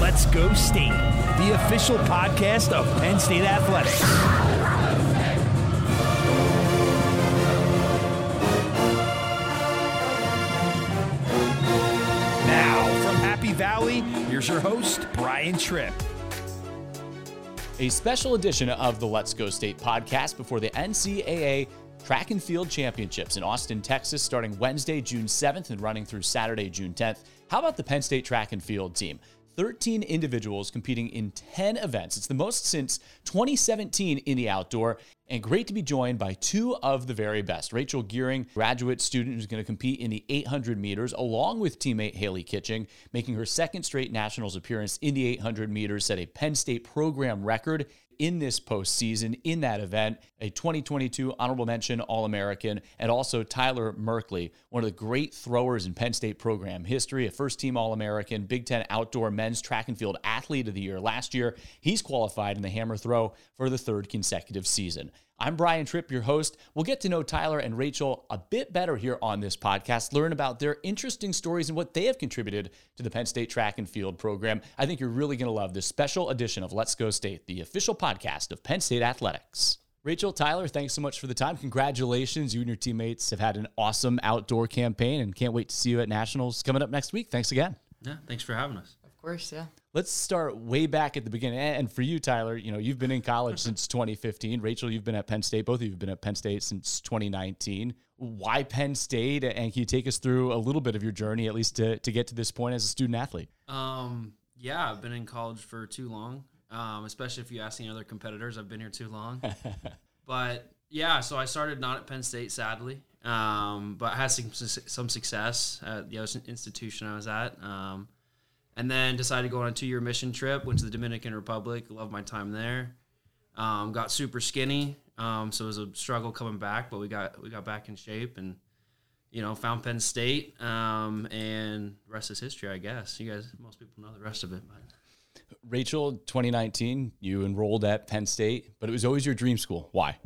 Let's Go State, the official podcast of Penn State Athletics. Now, from Happy Valley, here's your host, Brian Tripp. A special edition of the Let's Go State podcast before the NCAA Track and Field Championships in Austin, Texas, starting Wednesday, June 7th and running through Saturday, June 10th. How about the Penn State track and field team? 13 individuals competing in 10 events. It's the most since 2017 in the outdoor, and great to be joined by two of the very best. Rachel Gearing, graduate student who's going to compete in the 800 meters, along with teammate Hayley Kitching, making her second straight nationals appearance in the 800 meters, set a Penn State program record in this postseason in that event. A 2022 honorable mention All American, and also Tyler Merkley, one of the great throwers in Penn State program history, a first team All American, Big Ten outdoor men's track and field athlete of the year last year. He's qualified in the hammer throw for the third consecutive season. I'm Brian Tripp, your host. We'll get to know Tyler and Rachel a bit better here on this podcast, learn about their interesting stories and what they have contributed to the Penn State track and field program. I think you're really going to love this special edition of Let's Go State, the official podcast of Penn State Athletics. Rachel, Tyler, thanks so much for the time. Congratulations. You and your teammates have had an awesome outdoor campaign and can't wait to see you at Nationals coming up next week. Thanks again. Yeah, thanks for having us. Of course, yeah. Let's start way back at the beginning. And for you, Tyler, you know, you've been in college since 2015. Rachel, you've been at Penn State. Both of you have been at Penn State since 2019. Why Penn State? And can you take us through a little bit of your journey, at least to, to get to this point as a student athlete? Um, yeah, I've been in college for too long. Um, especially if you ask any other competitors, I've been here too long. but yeah, so I started not at Penn State, sadly, um, but I had some some success at the other institution I was at. Um, and then decided to go on a two year mission trip. Went to the Dominican Republic. Loved my time there. Um, got super skinny, um, so it was a struggle coming back, but we got we got back in shape and you know found Penn State. Um, and the rest is history, I guess. You guys, most people know the rest of it. But. Rachel, 2019, you enrolled at Penn State, but it was always your dream school. Why?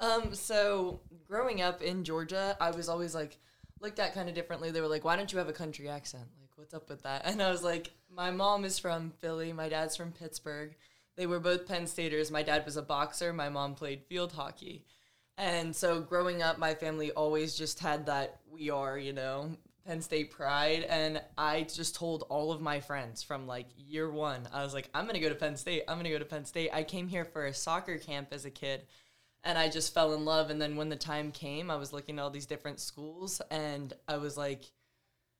Um, so growing up in Georgia, I was always like looked at kind of differently. They were like, "Why don't you have a country accent? Like, what's up with that?" And I was like, "My mom is from Philly. My dad's from Pittsburgh. They were both Penn Staters. My dad was a boxer. My mom played field hockey." And so growing up, my family always just had that we are, you know, Penn State pride. And I just told all of my friends from like year one, I was like, I'm going to go to Penn State. I'm going to go to Penn State. I came here for a soccer camp as a kid and I just fell in love. And then when the time came, I was looking at all these different schools, and I was like,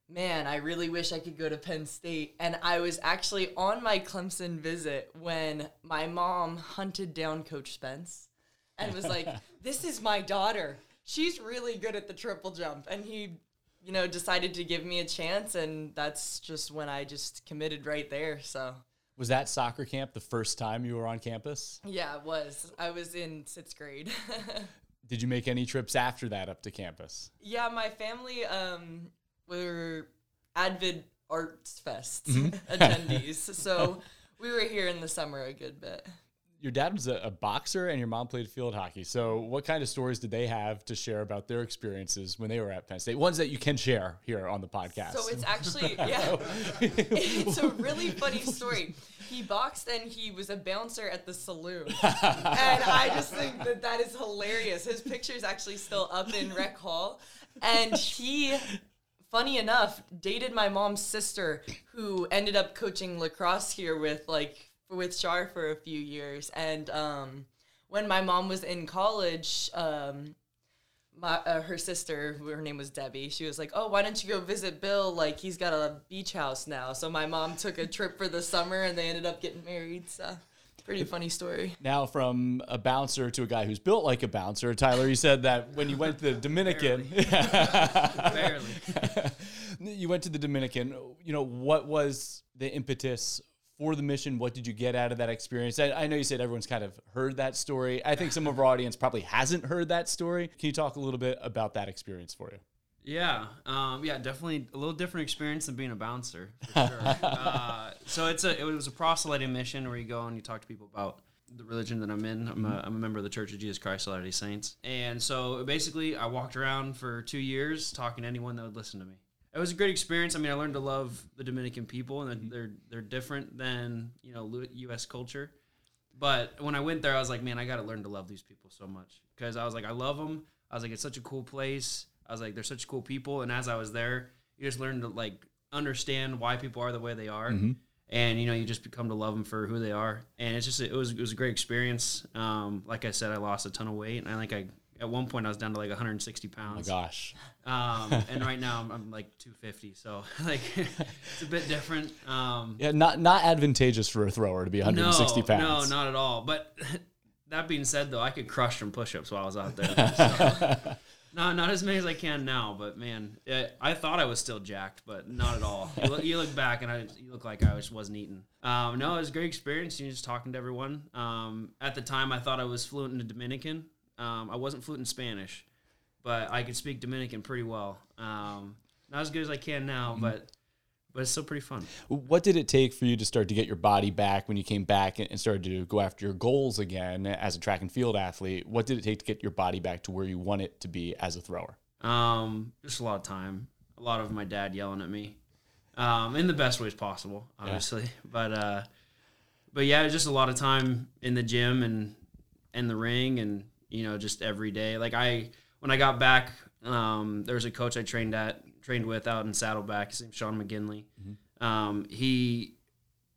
man, I really wish I could go to Penn State. And I was actually on my Clemson visit when my mom hunted down Coach Spence and was like, this is my daughter. She's really good at the triple jump. And he, you know, decided to give me a chance. And that's just when I just committed right there. So Was that soccer camp the first time you were on campus? Yeah, it was. I was in sixth grade. Did you make any trips after that up to campus? yeah, my family um, were Advid Arts Fest mm-hmm. attendees, so we were here in the summer a good bit. Your dad was a, a boxer and your mom played field hockey. So, what kind of stories did they have to share about their experiences when they were at Penn State? Ones that you can share here on the podcast. So it's actually yeah, it's a really funny story. He boxed and he was a bouncer at the saloon, and I just think that that is hilarious. His picture is actually still up in Rec Hall, and he. Funny enough, dated my mom's sister, who ended up coaching lacrosse here with like with Char for a few years. And um, when my mom was in college, um, my uh, her sister, her name was Debbie, she was like, "Oh, why don't you go visit Bill? Like he's got a beach house now." So my mom took a trip for the summer, and they ended up getting married. So pretty funny story. Now, from a bouncer to a guy who's built like a bouncer, Tyler, you said that when you went to the Dominican, Barely. you went to the Dominican. You know, what was the impetus for the mission? What did you get out of that experience? I, I know you said everyone's kind of heard that story. I think some of our audience probably hasn't heard that story. Can you talk a little bit about that experience for you? Yeah, um, yeah, definitely a little different experience than being a bouncer for sure. uh, so it's a it was a proselyting mission where you go and you talk to people about the religion that I'm in. I'm a, I'm a member of the Church of Jesus Christ of Latter-day Saints, and so basically I walked around for two years talking to anyone that would listen to me. it was a great experience. I mean, I learned to love the Dominican people, and they're they're different than you know U.S. culture. But when I went there, I was like, man, I got to learn to love these people so much because I was like, I love them. I was like, it's such a cool place. I was like, they're such cool people. And as I was there, you just learn to like understand why people are the way they are, and you know, you just become to love them for who they are. And it's just it was it was a great experience. Um, like I said, I lost a ton of weight, and I think I at one point I was down to like 160 Oh my pounds. gosh. Um, and right now I'm, I'm like 250, so like it's a bit different. Um, Yeah, not not advantageous for a thrower to be 160 no, pounds. No, not at all. But that being said, though, I could crush some push-ups while I was out there. So, not not as many as I can now, but man, it, I thought I was still jacked, but not at all. You look, you look back and I, you look like I just wasn't eating. Um, no, it was a great experience. You know, just talking to everyone. Um, at the time, I thought I was fluent in Dominican. Um, I wasn't fluent in Spanish, but I could speak Dominican pretty well. Um, not as good as I can now, Mm-hmm. but but it's still pretty fun. What did it take for you to start to get your body back when you came back and started to go after your goals again as a track and field athlete? What did it take to get your body back to where you want it to be as a thrower? Um, just a lot of time. A lot of my dad yelling at me, um, in the best ways possible, obviously. But uh, but yeah, just a lot of time in the gym and in the ring, and you know, just every day. Like I, when I got back, um, there was a coach I trained at, trained with out in Saddleback. His name's Sean McGinley. Um, he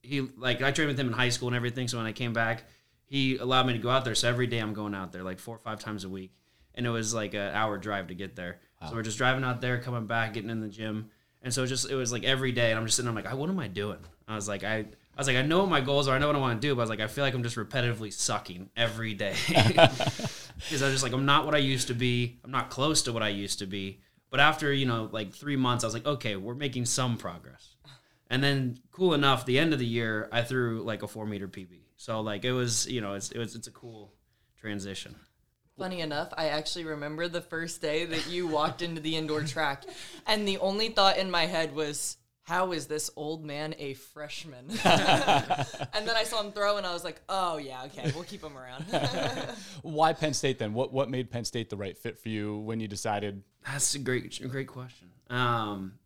he like I trained with him in high school and everything. So when I came back, he allowed me to go out there. So every day I'm going out there, like four or five times a week, and it was like an hour drive to get there. So we're just driving out there, coming back, getting in the gym, and so it just it was like every day, and I'm just sitting. there, I'm like, what am I doing? I was like, I. I was like, I know what my goals are. I know what I want to do, but I was like, I feel like I'm just repetitively sucking every day because I was just like, I'm not what I used to be. I'm not close to what I used to be. But after you know, like three months, I was like, okay, we're making some progress. And then, cool enough, the end of the year, I threw like a four meter PB. So like it was, you know, it's it was it's a cool transition. Funny enough, I actually remember the first day that you walked into the indoor track, and the only thought in my head was, "How is this old man a freshman?" and then I saw him throw, and I was like, "Oh yeah, okay, we'll keep him around." Why Penn State then? What what made Penn State the right fit for you when you decided? That's a great great question. Um,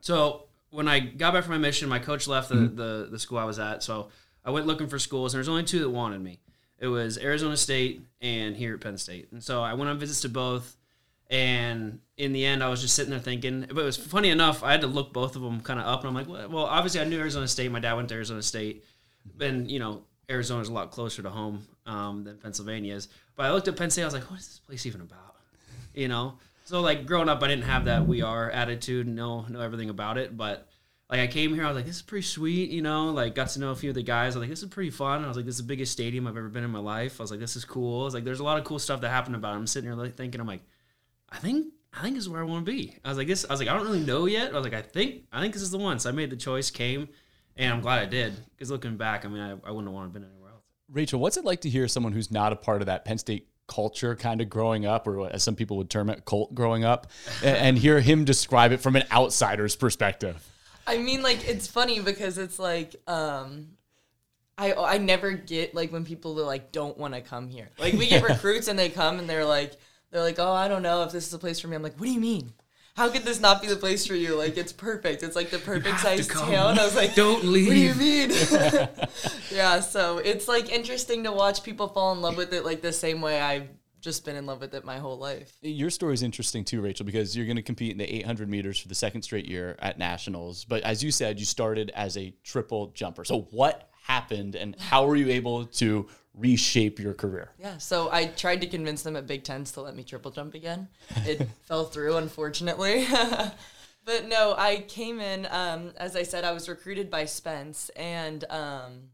so when I got back from my mission, my coach left the, the the school I was at. So I went looking for schools, and there's only two that wanted me. It was Arizona State and here at Penn State. And so I went on visits to both. And in the end, I was just sitting there thinking. But it was funny enough. I had to look both of them kind of up, and I'm like, well, obviously I knew Arizona State. My dad went to Arizona State, and you know Arizona's a lot closer to home um, than Pennsylvania is. But I looked at Penn State. I was like, what is this place even about? You know. So like growing up, I didn't have that we are attitude, know know everything about it. But like I came here, I was like, this is pretty sweet, you know. Like got to know a few of the guys. I was like, this is pretty fun. I was like, this is the biggest stadium I've ever been in my life. I was like, this is cool. I was like, there's a lot of cool stuff that happened about it. I'm sitting here like thinking, I'm like, I think I think this is where I want to be. I was like, this. I was like, I don't really know yet. I was like, I think I think this is the one. So I made the choice, came, and I'm glad I did. Because looking back, I mean, I, I wouldn't have wanted to been anywhere else. Rachel, what's it like to hear someone who's not a part of that Penn State culture kind of growing up, or as some people would term it, cult growing up, and hear him describe it from an outsider's perspective? I mean, like it's funny because it's like, um, I I never get like when people are like don't want to come here. Like we get recruits and they come and they're like they're like, oh, I don't know if this is a place for me. I'm like, what do you mean? How could this not be the place for you? Like it's perfect. It's like the perfect have to size come. town. I was like, Don't leave. What do you mean? yeah, so it's like interesting to watch people fall in love with it like the same way I've just been in love with it my whole life. Your story is interesting too, Rachel, because you're going to compete in the 800 meters for the second straight year at nationals. But as you said, you started as a triple jumper. So what happened, and how were you able to reshape your career? Yeah, so I tried to convince them at Big Tens to let me triple jump again. It fell through, unfortunately. but no, I came in, um, as I said, I was recruited by Spence, and um,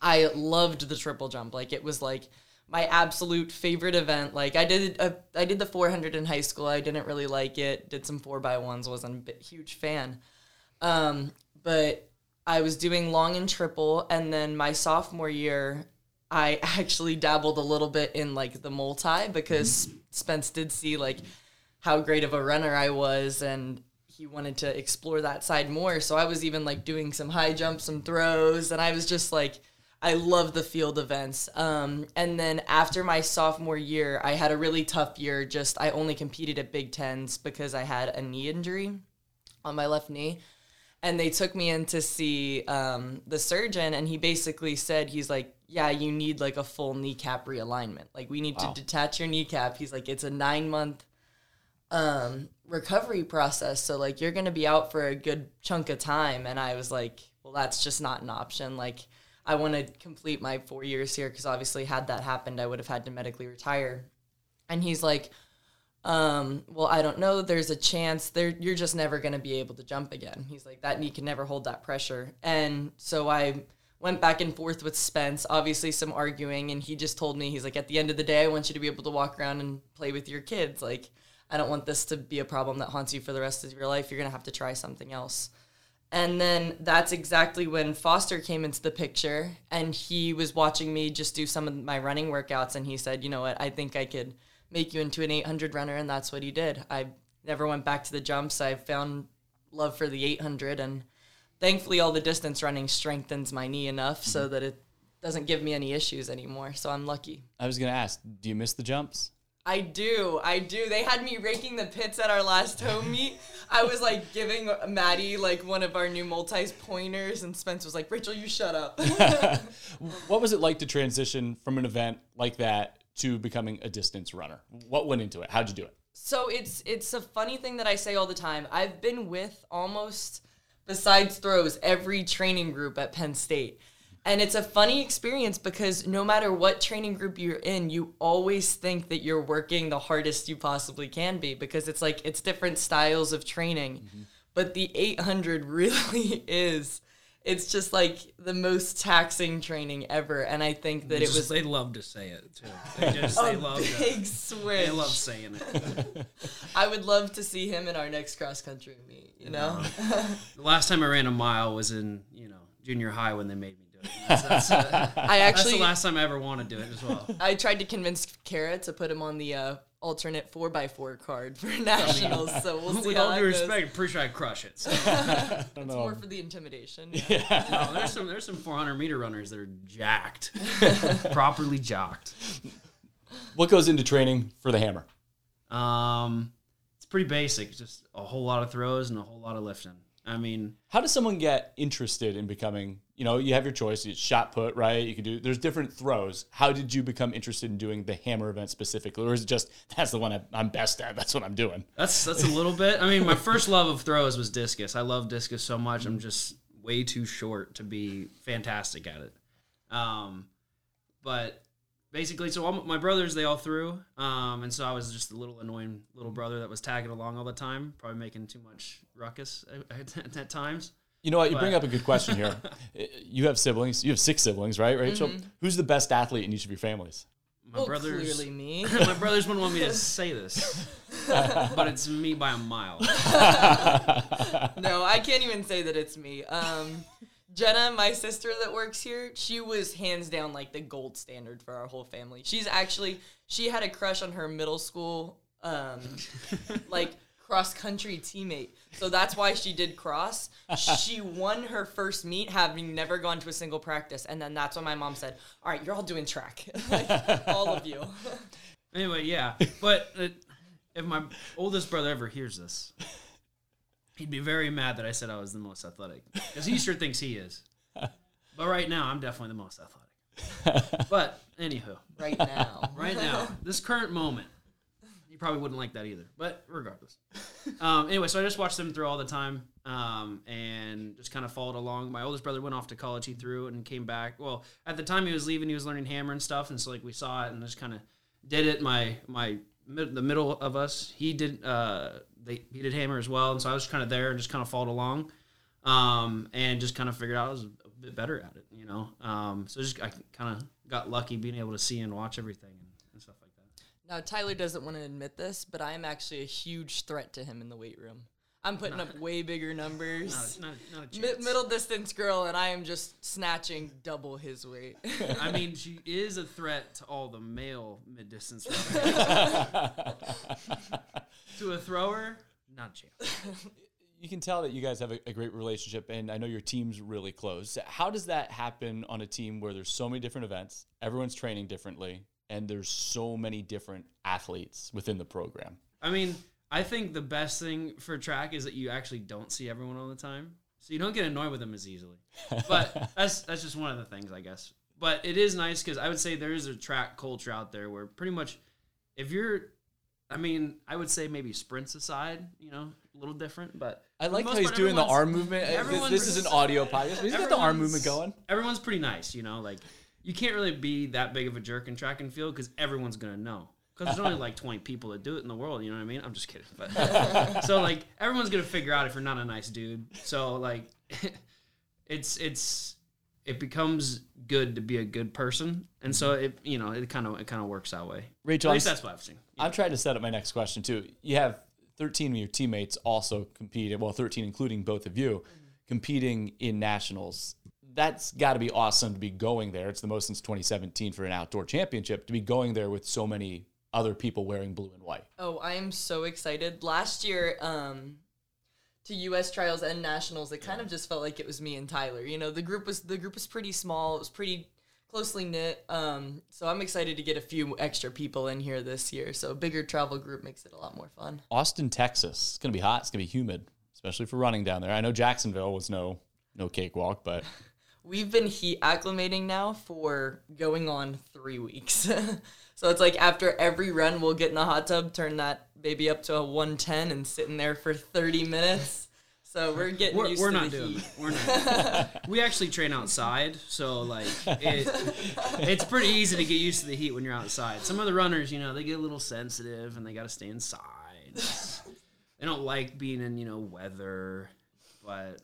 I loved the triple jump. Like it was like my absolute favorite event. Like I did, a, I did the 400 in high school. I didn't really like it. Did some four by ones. Wasn't a bit, huge fan. Um, but I was doing long and triple, and then my sophomore year, I actually dabbled a little bit in like the multi because Spence did see like how great of a runner I was, and he wanted to explore that side more. So I was even like doing some high jumps, some throws, and I was just like, I love the field events. Um, and then after my sophomore year, I had a really tough year. Just I only competed at Big Tens because I had a knee injury. on my left knee. And they took me in to see um, the surgeon, and he basically said, he's like, yeah, you need like a full kneecap realignment. Like, we need Wow. to detach your kneecap. He's like, it's a nine month um, recovery process. So, like, you're going to be out for a good chunk of time. And I was like, well, that's just not an option. Like, I want to complete my four years here because obviously, had that happened, I would have had to medically retire. And he's like, um, well, I don't know. There's a chance there you're just never going to be able to jump again. He's like that knee can never hold that pressure. And so I went back and forth with Spence, obviously some arguing, and he just told me he's like at the end of the day, I want you to be able to walk around and play with your kids. Like I don't want this to be a problem that haunts you for the rest of your life. You're going to have to try something else. And then that's exactly when Foster came into the picture and he was watching me just do some of my running workouts and he said, "You know what? I think I could make you into an 800 runner." And that's what he did. I never went back to the jumps. I found love for the 800 and thankfully all the distance running strengthens my knee enough so mm-hmm. that it doesn't give me any issues anymore. So I'm lucky. I was going to ask, do you miss the jumps? I do. I do. They had me raking the pits at our last home meet. I was like giving Maddie like one of our new multis pointers, and Spence was like, Rachel, you shut up. What was it like to transition from an event like that to becoming a distance runner? What went into it? How'd you do it? so it's it's a funny thing that I say all the time. I've been with almost besides throws every training group at Penn State. And it's a funny experience because no matter what training group you're in, you always think that you're working the hardest you possibly can be because it's like it's different styles of training. Mm-hmm. But the 800 really is it's just like the most taxing training ever and I think that it was they love to say it too. They just they love to, big switch. they love saying it. I would love to see him in our next cross country meet, you know? The last time I ran a mile was in you know junior high when they made me do it. That's, that's, uh, I that's actually the last time I ever want to do it as well. I tried to convince Kara to put him on the uh, alternate 4x4 card for nationals, so we'll see With all that due respect, I'm pretty sure I'd crush it. So. It's more for the intimidation. No, there's some there's some 400 meter runners that are jacked, properly jocked. What goes into training for the hammer? Um, it's pretty basic, just a whole lot of throws and a whole lot of lifting. I mean, How does someone get interested in becoming, you know, you have your choice, it's shot put, right? You can do, there's different throws. How did you become interested in doing the hammer event specifically? Or is it just, that's the one I'm best at, that's what I'm doing? that's that's a little bit. I mean, my first love of throws was discus. I love discus so much. I'm just way too short to be fantastic at it. Um, but basically, so all my brothers they all threw, um, and so I was just a little annoying little brother that was tagging along all the time, probably making too much ruckus at, at times. You know what? You bring up a good question here. you have siblings. You have six siblings, right, Rachel? Who's the best athlete in each of your families? My well, brothers, clearly me. my brothers wouldn't want me to say this, but it's me by a mile. no, I can't even say that it's me. Um, Jenna, my sister that works here, she was hands down like the gold standard for our whole family. She's actually she had a crush on her middle school um, like cross country teammate. So that's why she did cross. She won her first meet having never gone to a single practice, and then that's when my mom said, "All right, you're all doing track, like, all of you." Anyway, yeah. But uh, if my oldest brother ever hears this, he'd be very mad that I said I was the most athletic because he sure thinks he is. But right now, I'm definitely the most athletic. But anywho, right now, right now, this current moment, you probably wouldn't like that either. But regardless, um, anyway, so I just watched them through all the time, um, and just kind of followed along. My oldest brother went off to college. He threw and came back. Well, at the time he was leaving, he was learning hammer and stuff, and so like we saw it and just kind of did it. My my the middle of us, he did uh, they he did hammer as well, and so I was kind of there and just kind of followed along, um, and just kind of figured out I was a bit better at it, you know. Um, so just I kind of got lucky being able to see and watch everything and, and stuff like that. Now Tyler doesn't want to admit this, but I am actually a huge threat to him in the weight room. I'm putting up way bigger numbers. Not, not, not a middle distance girl, and I am just snatching double his weight. I mean, she is a threat to all the male mid distance runners. to a thrower, not a chance. you can tell that you guys have a, a great relationship, and I know your team's really close. How does that happen on a team where there's so many different events, everyone's training differently, and there's so many different athletes within the program? I mean, I think the best thing for track is that you actually don't see everyone all the time, so you don't get annoyed with them as easily. But that's that's just one of the things, I guess. But it is nice because I would say there is a track culture out there where pretty much, if you're, I mean, I would say maybe sprints aside, you know, a little different, but I like how he's part, doing the arm movement. Th- everyone's- This is an audio podcast. He's got the arm movement going. Everyone's pretty nice, you know. Like you can't really be that big of a jerk in track and field because everyone's gonna know. Because there's only like 20 people that do it in the world. You know what I mean? I'm just kidding. But so like everyone's gonna figure out if you're not a nice dude. So like it's it's it becomes good to be a good person, and so mm-hmm. it you know it kind of it kind of works that way. Rachel, At I'm, least that's what I've seen. I'm trying to set up my next question too. You have 13 of your teammates also competed. Well, 13 including both of you mm-hmm. competing in nationals. That's got to be awesome to be going there. It's the most since 2017 for an outdoor championship to be going there with so many other people wearing blue and white. Oh, I am so excited. Last year, um, to U.S. trials and nationals, it kind of just felt like it was me and Tyler. You know, the group was the group was pretty small. It was pretty closely knit. Um, so I'm excited to get a few extra people in here this year. So a bigger travel group makes it a lot more fun. Austin, Texas. It's gonna be hot. It's gonna be humid, especially for running down there. I know Jacksonville was no no cakewalk, but We've been heat acclimating now for going on three weeks. so it's like after every run, we'll get in the hot tub, turn that baby up to a 110, and sit in there for 30 minutes. So we're getting We're, used we're to not the doing heat. that. We're not. we actually train outside, so like it, it's pretty easy to get used to the heat when you're outside. Some of the runners, you know, they get a little sensitive and they got to stay inside. they don't like being in, you know, weather, but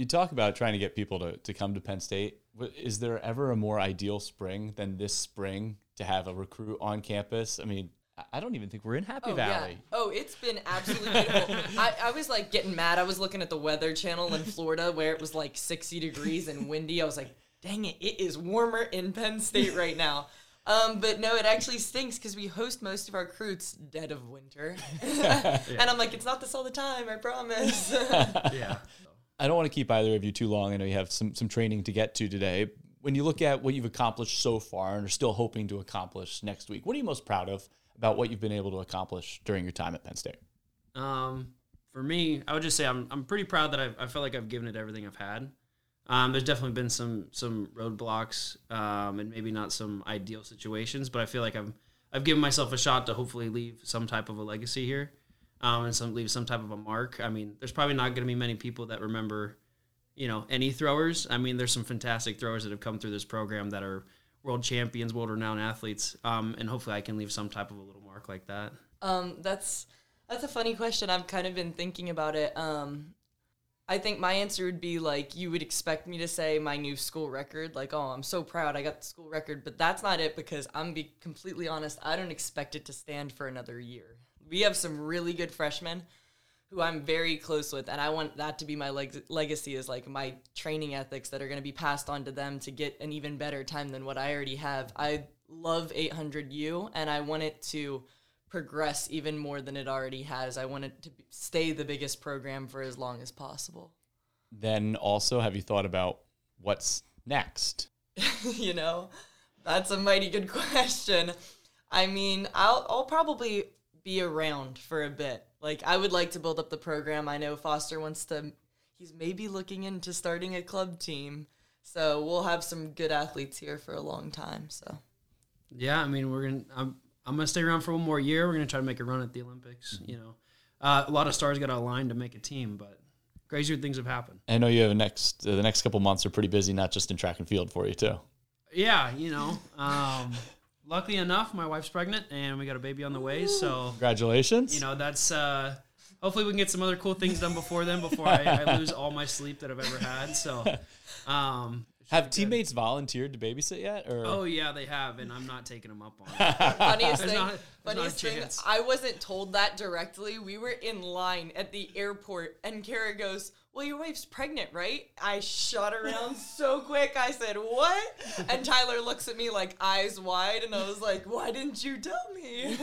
You talk about trying to get people to, to come to Penn State. Is there ever a more ideal spring than this spring to have a recruit on campus? I mean, I- I don't even think we're in Happy Oh, Valley. Yeah. Oh, it's been absolutely beautiful. I, I was like getting mad. I was looking at the weather channel in Florida where it was like 60 degrees and windy. I was like, dang it, it is warmer in Penn State right now. Um, but no, it actually stinks because we host most of our recruits dead of winter. and I'm like, it's not this all the time, I promise. yeah. I don't want to keep either of you too long. I know you have some, some training to get to today. When you look at what you've accomplished so far and are still hoping to accomplish next week, what are you most proud of about what you've been able to accomplish during your time at Penn State? Um, for me, I would just say I'm, I'm pretty proud that I've, I feel like I've given it everything I've had. Um, there's definitely been some some roadblocks um, and maybe not some ideal situations, but I feel like I've I've given myself a shot to hopefully leave some type of a legacy here, um, and some leave some type of a mark. I mean, there's probably not going to be many people that remember, you know, any throwers. I mean, there's some fantastic throwers that have come through this program that are world champions, world renowned athletes, um, and hopefully I can leave some type of a little mark like that. Um, that's that's a funny question. I've kind of been thinking about it. Um, I think my answer would be like you would expect me to say my new school record, like, oh, I'm so proud I got the school record, but that's not it because I'm be completely honest, I don't expect it to stand for another year. We have some really good freshmen who I'm very close with, and I want that to be my leg- legacy is like my training ethics that are going to be passed on to them to get an even better time than what I already have. I love 800U, and I want it to progress even more than it already has. I want it to stay the biggest program for as long as possible. Then also, have you thought about what's next? you know, that's a mighty good question. I mean, I'll I'll probably be around for a bit. Like I would like to build up the program. I know Foster wants to he's maybe looking into starting a club team. So we'll have some good athletes here for a long time. So Yeah, I mean, we're gonna. I'm, I'm gonna stay around for one more year. We're gonna try to make a run at the Olympics. You know, uh, a lot of stars got to align to make a team, but crazier things have happened. I know you have a next uh, the next couple months are pretty busy, not just in track and field for you too. Yeah, you know. Um, luckily enough, my wife's pregnant and we got a baby on the way. So Congratulations! you know, that's. Uh, hopefully, we can get some other cool things done before then. Before I, I lose all my sleep that I've ever had. So, um, it should have be good. teammates volunteered to babysit yet? Or Oh yeah, they have, and I'm not taking them up on it. funniest thing, not- there's not a funniest thing. I wasn't told that directly. We were in line at the airport, and Kara goes, "Well, your wife's pregnant, right?" I shot around so quick. I said, "What?" And Tyler looks at me like eyes wide, and I was like, "Why didn't you tell me?"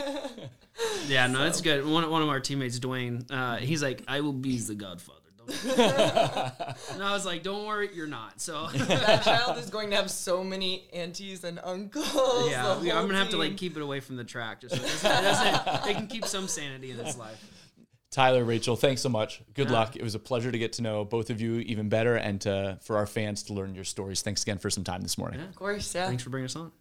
Yeah, no, it's good. One, one of our teammates, Dwayne, uh, he's like, I will be the godfather. Don't and I was like, don't worry, you're not. So, that child is going to have so many aunties and uncles. yeah, the we- I'm going to have to like keep it away from the track just so it doesn't, it doesn't, it can keep some sanity in its life. Tyler, Rachel, thanks so much. Good Yeah. luck. It was a pleasure to get to know both of you even better and to, for our fans to learn your stories. Thanks again for some time this morning. Yeah. Of course, yeah. Thanks for bringing us on.